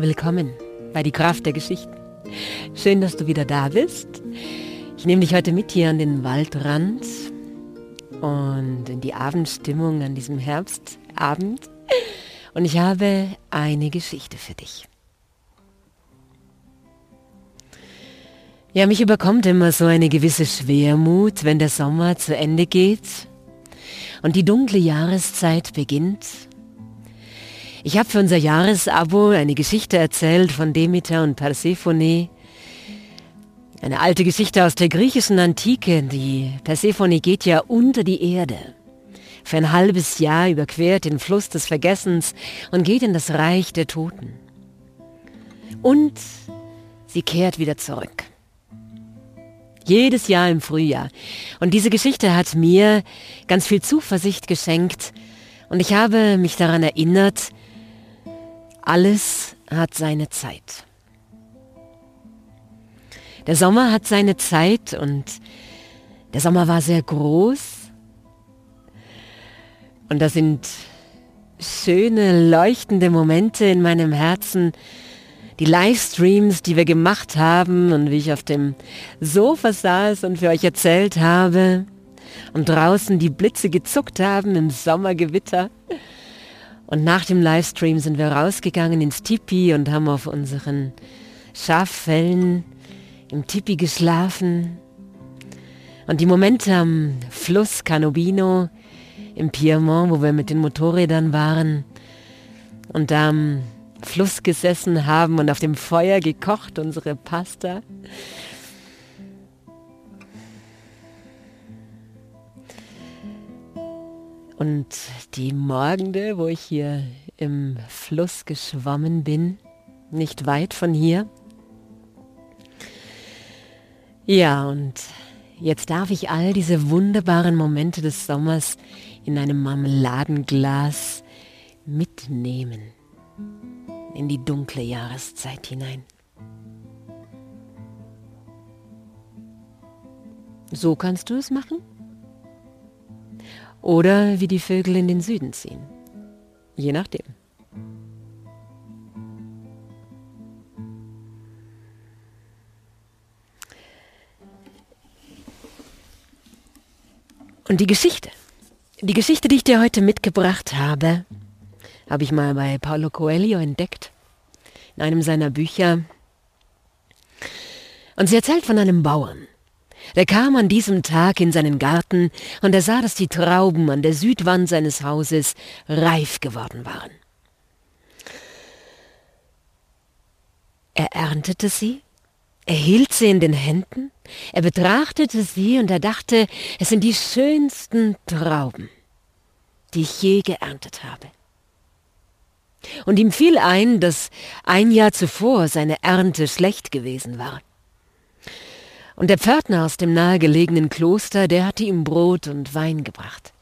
Willkommen bei Die Kraft der Geschichten. Schön, dass du wieder da bist. Ich nehme dich heute mit hier an den Waldrand und in die Abendstimmung an diesem Herbstabend. Und ich habe eine Geschichte für dich. Ja, mich überkommt immer so eine gewisse Schwermut, wenn der Sommer zu Ende geht und die dunkle Jahreszeit beginnt ich habe für unser Jahresabo eine Geschichte erzählt von Demeter und Persephone. Eine alte Geschichte aus der griechischen Antike. Die Persephone geht ja unter die Erde. Für ein halbes Jahr überquert den Fluss des Vergessens und geht in das Reich der Toten. Und sie kehrt wieder zurück. Jedes Jahr im Frühjahr. Und diese Geschichte hat mir ganz viel Zuversicht geschenkt. Und ich habe mich daran erinnert, alles hat seine Zeit. Der Sommer hat seine Zeit und der Sommer war sehr groß. Und das sind schöne, leuchtende Momente in meinem Herzen. Die Livestreams, die wir gemacht haben und wie ich auf dem Sofa saß und für euch erzählt habe und draußen die Blitze gezuckt haben im Sommergewitter. Und nach dem Livestream sind wir rausgegangen ins Tipi und haben auf unseren Schaffellen im Tipi geschlafen. Und die Momente am Fluss Canobino im Piemont, wo wir mit den Motorrädern waren und da am Fluss gesessen haben und auf dem Feuer gekocht, unsere Pasta. Und die Morgende, wo ich hier im Fluss geschwommen bin, nicht weit von hier. Ja, und jetzt darf ich all diese wunderbaren Momente des Sommers in einem Marmeladenglas mitnehmen in die dunkle Jahreszeit hinein. So kannst du es machen? Oder wie die Vögel in den Süden ziehen. Je nachdem. Und die Geschichte, die Geschichte, die ich dir heute mitgebracht habe, habe ich mal bei Paulo Coelho entdeckt, in einem seiner Bücher. Und sie erzählt von einem Bauern, der kam an diesem Tag in seinen Garten und er sah, dass die Trauben an der Südwand seines Hauses reif geworden waren. Er erntete sie, er hielt sie in den Händen, er betrachtete sie und er dachte, es sind die schönsten Trauben, die ich je geerntet habe. Und ihm fiel ein, dass ein Jahr zuvor seine Ernte schlecht gewesen war. Und der Pförtner aus dem nahegelegenen Kloster, der hatte ihm Brot und Wein gebracht.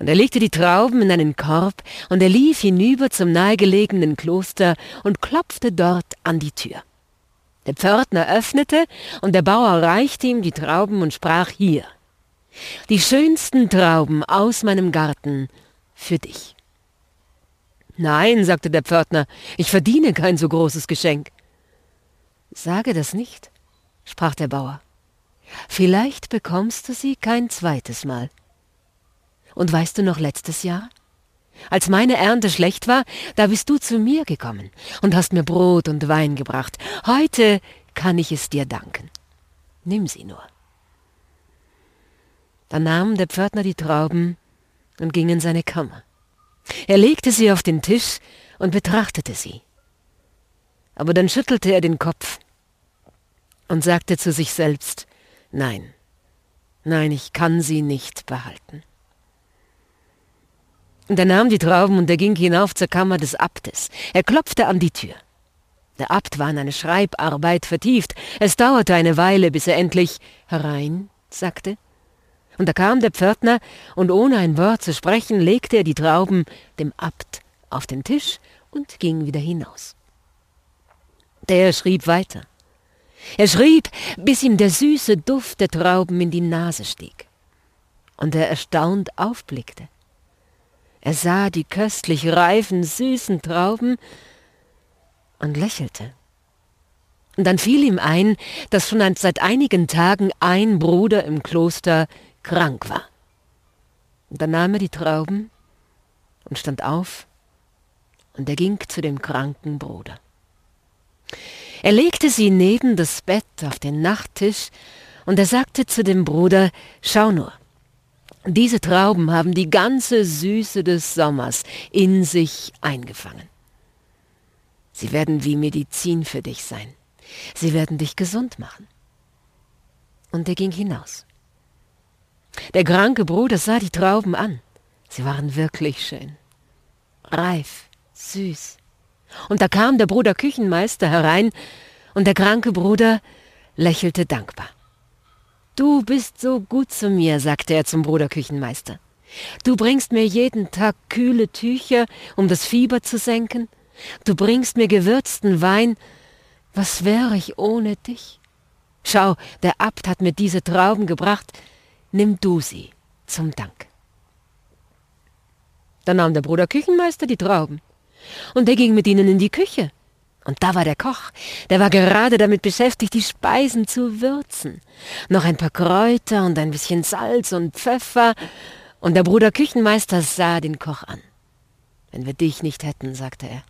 Und er legte die Trauben in einen Korb, und er lief hinüber zum nahegelegenen Kloster und klopfte dort an die Tür. Der Pförtner öffnete, und der Bauer reichte ihm die Trauben und sprach hier. Die schönsten Trauben aus meinem Garten für dich. Nein, sagte der Pförtner, ich verdiene kein so großes Geschenk. Sage das nicht, sprach der Bauer. Vielleicht bekommst du sie kein zweites Mal. Und weißt du noch letztes Jahr? Als meine Ernte schlecht war, da bist du zu mir gekommen und hast mir Brot und Wein gebracht. Heute kann ich es dir danken. Nimm sie nur. Dann nahm der Pförtner die Trauben und ging in seine Kammer. Er legte sie auf den Tisch und betrachtete sie. Aber dann schüttelte er den Kopf und sagte zu sich selbst, nein, nein, ich kann sie nicht behalten. Und er nahm die Trauben und er ging hinauf zur Kammer des Abtes. Er klopfte an die Tür. Der Abt war in eine Schreibarbeit vertieft. Es dauerte eine Weile, bis er endlich herein sagte. Und da kam der Pförtner, und ohne ein Wort zu sprechen, legte er die Trauben dem Abt auf den Tisch und ging wieder hinaus. Der schrieb weiter. Er schrieb, bis ihm der süße Duft der Trauben in die Nase stieg. Und er erstaunt aufblickte. Er sah die köstlich reifen, süßen Trauben, und lächelte. Und dann fiel ihm ein, dass schon seit einigen Tagen ein Bruder im Kloster krank war. Und dann nahm er die Trauben und stand auf, und er ging zu dem kranken Bruder. Er legte sie neben das Bett auf den Nachttisch, und er sagte zu dem Bruder, Schau nur, diese Trauben haben die ganze Süße des Sommers in sich eingefangen. Sie werden wie Medizin für dich sein. Sie werden dich gesund machen. Und er ging hinaus. Der kranke Bruder sah die Trauben an. Sie waren wirklich schön, reif, süß. Und da kam der Bruder Küchenmeister herein, und der kranke Bruder lächelte dankbar. Du bist so gut zu mir, sagte er zum Bruder Küchenmeister. Du bringst mir jeden Tag kühle Tücher, um das Fieber zu senken. Du bringst mir gewürzten Wein was wäre ich ohne dich? Schau, der Abt hat mir diese Trauben gebracht, nimm du sie zum Dank. Dann nahm der Bruder Küchenmeister die Trauben, und er ging mit ihnen in die Küche. Und da war der Koch, der war gerade damit beschäftigt, die Speisen zu würzen. Noch ein paar Kräuter und ein bisschen Salz und Pfeffer, und der Bruder Küchenmeister sah den Koch an. Wenn wir dich nicht hätten, sagte er,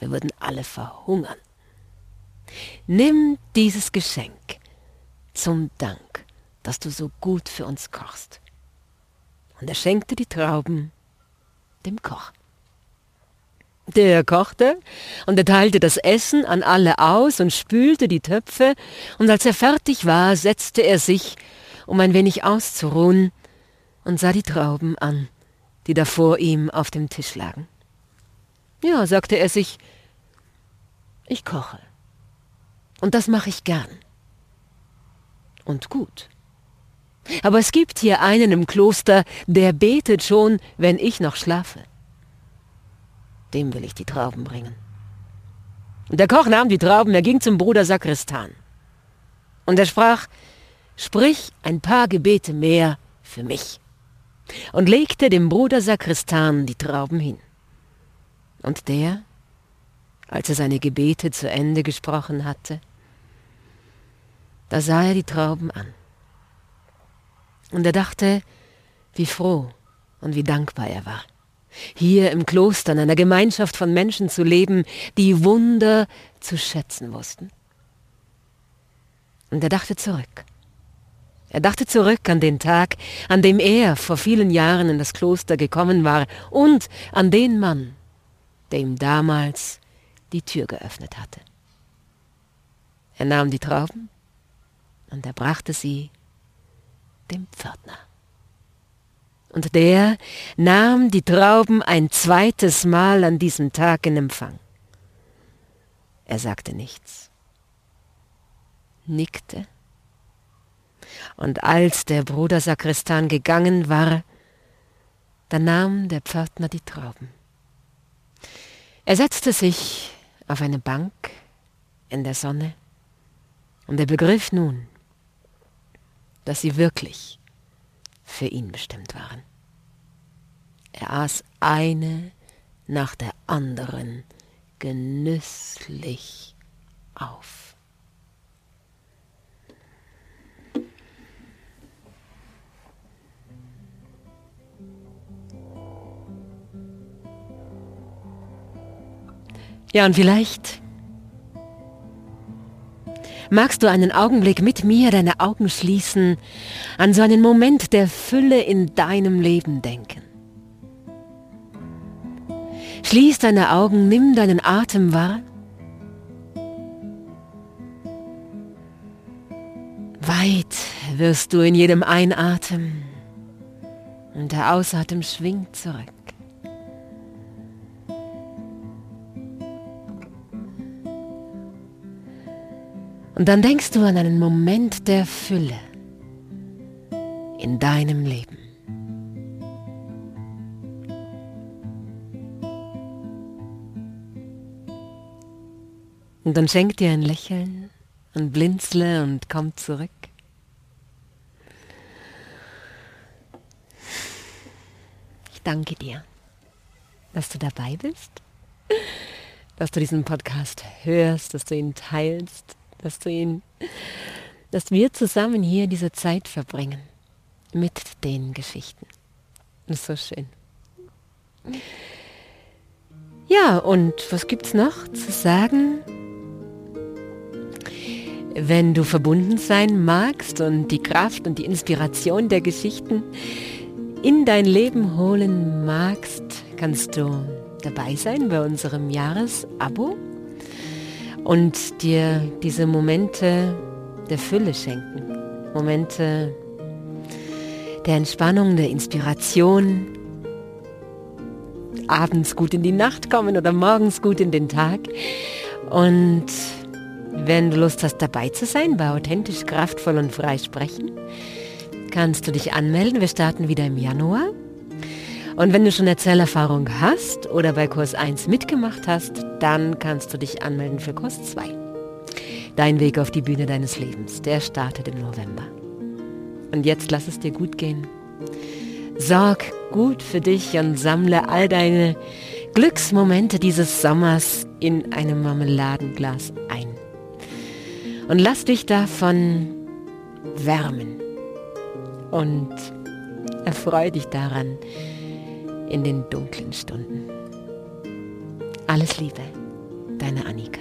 wir würden alle verhungern. Nimm dieses Geschenk zum Dank, dass du so gut für uns kochst. Und er schenkte die Trauben dem Koch. Der kochte und er teilte das Essen an alle aus und spülte die Töpfe, und als er fertig war, setzte er sich, um ein wenig auszuruhen, und sah die Trauben an, die da vor ihm auf dem Tisch lagen. Ja, sagte er sich, ich koche. Und das mache ich gern. Und gut. Aber es gibt hier einen im Kloster, der betet schon, wenn ich noch schlafe. Dem will ich die Trauben bringen. Und der Koch nahm die Trauben, er ging zum Bruder Sakristan. Und er sprach, sprich ein paar Gebete mehr für mich. Und legte dem Bruder Sakristan die Trauben hin. Und der, als er seine Gebete zu Ende gesprochen hatte, da sah er die Trauben an. Und er dachte, wie froh und wie dankbar er war, hier im Kloster in einer Gemeinschaft von Menschen zu leben, die Wunder zu schätzen wussten. Und er dachte zurück. Er dachte zurück an den Tag, an dem er vor vielen Jahren in das Kloster gekommen war und an den Mann, der ihm damals die Tür geöffnet hatte. Er nahm die Trauben und er brachte sie dem Pförtner. Und der nahm die Trauben ein zweites Mal an diesem Tag in Empfang. Er sagte nichts, nickte, und als der Bruder Sakristan gegangen war, da nahm der Pförtner die Trauben. Er setzte sich auf eine Bank in der Sonne, und er begriff nun, dass sie wirklich für ihn bestimmt waren. Er aß eine nach der anderen genüsslich auf. Ja, und vielleicht Magst du einen Augenblick mit mir deine Augen schließen, an so einen Moment der Fülle in deinem Leben denken? Schließ deine Augen, nimm deinen Atem wahr. Weit wirst du in jedem Einatmen und der Ausatmen schwingt zurück. Und dann denkst du an einen Moment der Fülle in deinem Leben. Und dann schenk dir ein Lächeln und blinzle und komm zurück. Ich danke dir, dass du dabei bist dass du diesen Podcast hörst, dass du ihn teilst, dass du ihn, dass wir zusammen hier diese Zeit verbringen mit den Geschichten. Das ist so schön. Ja, und was gibt's noch zu sagen? Wenn du verbunden sein magst und die Kraft und die Inspiration der Geschichten in dein Leben holen magst, kannst du dabei sein bei unserem Jahresabo und dir diese Momente der Fülle schenken. Momente der Entspannung, der Inspiration, abends gut in die Nacht kommen oder morgens gut in den Tag. Und wenn du Lust hast, dabei zu sein, bei authentisch, kraftvoll und frei sprechen, kannst du dich anmelden. Wir starten wieder im Januar. Und wenn du schon Erzählerfahrung hast oder bei Kurs 1 mitgemacht hast, dann kannst du dich anmelden für Kurs 2. Dein Weg auf die Bühne deines Lebens, der startet im November. Und jetzt lass es dir gut gehen. Sorg gut für dich und sammle all deine Glücksmomente dieses Sommers in einem Marmeladenglas. Und lass dich davon wärmen. Und erfreue dich daran, in den dunklen Stunden. Alles Liebe, deine Annika.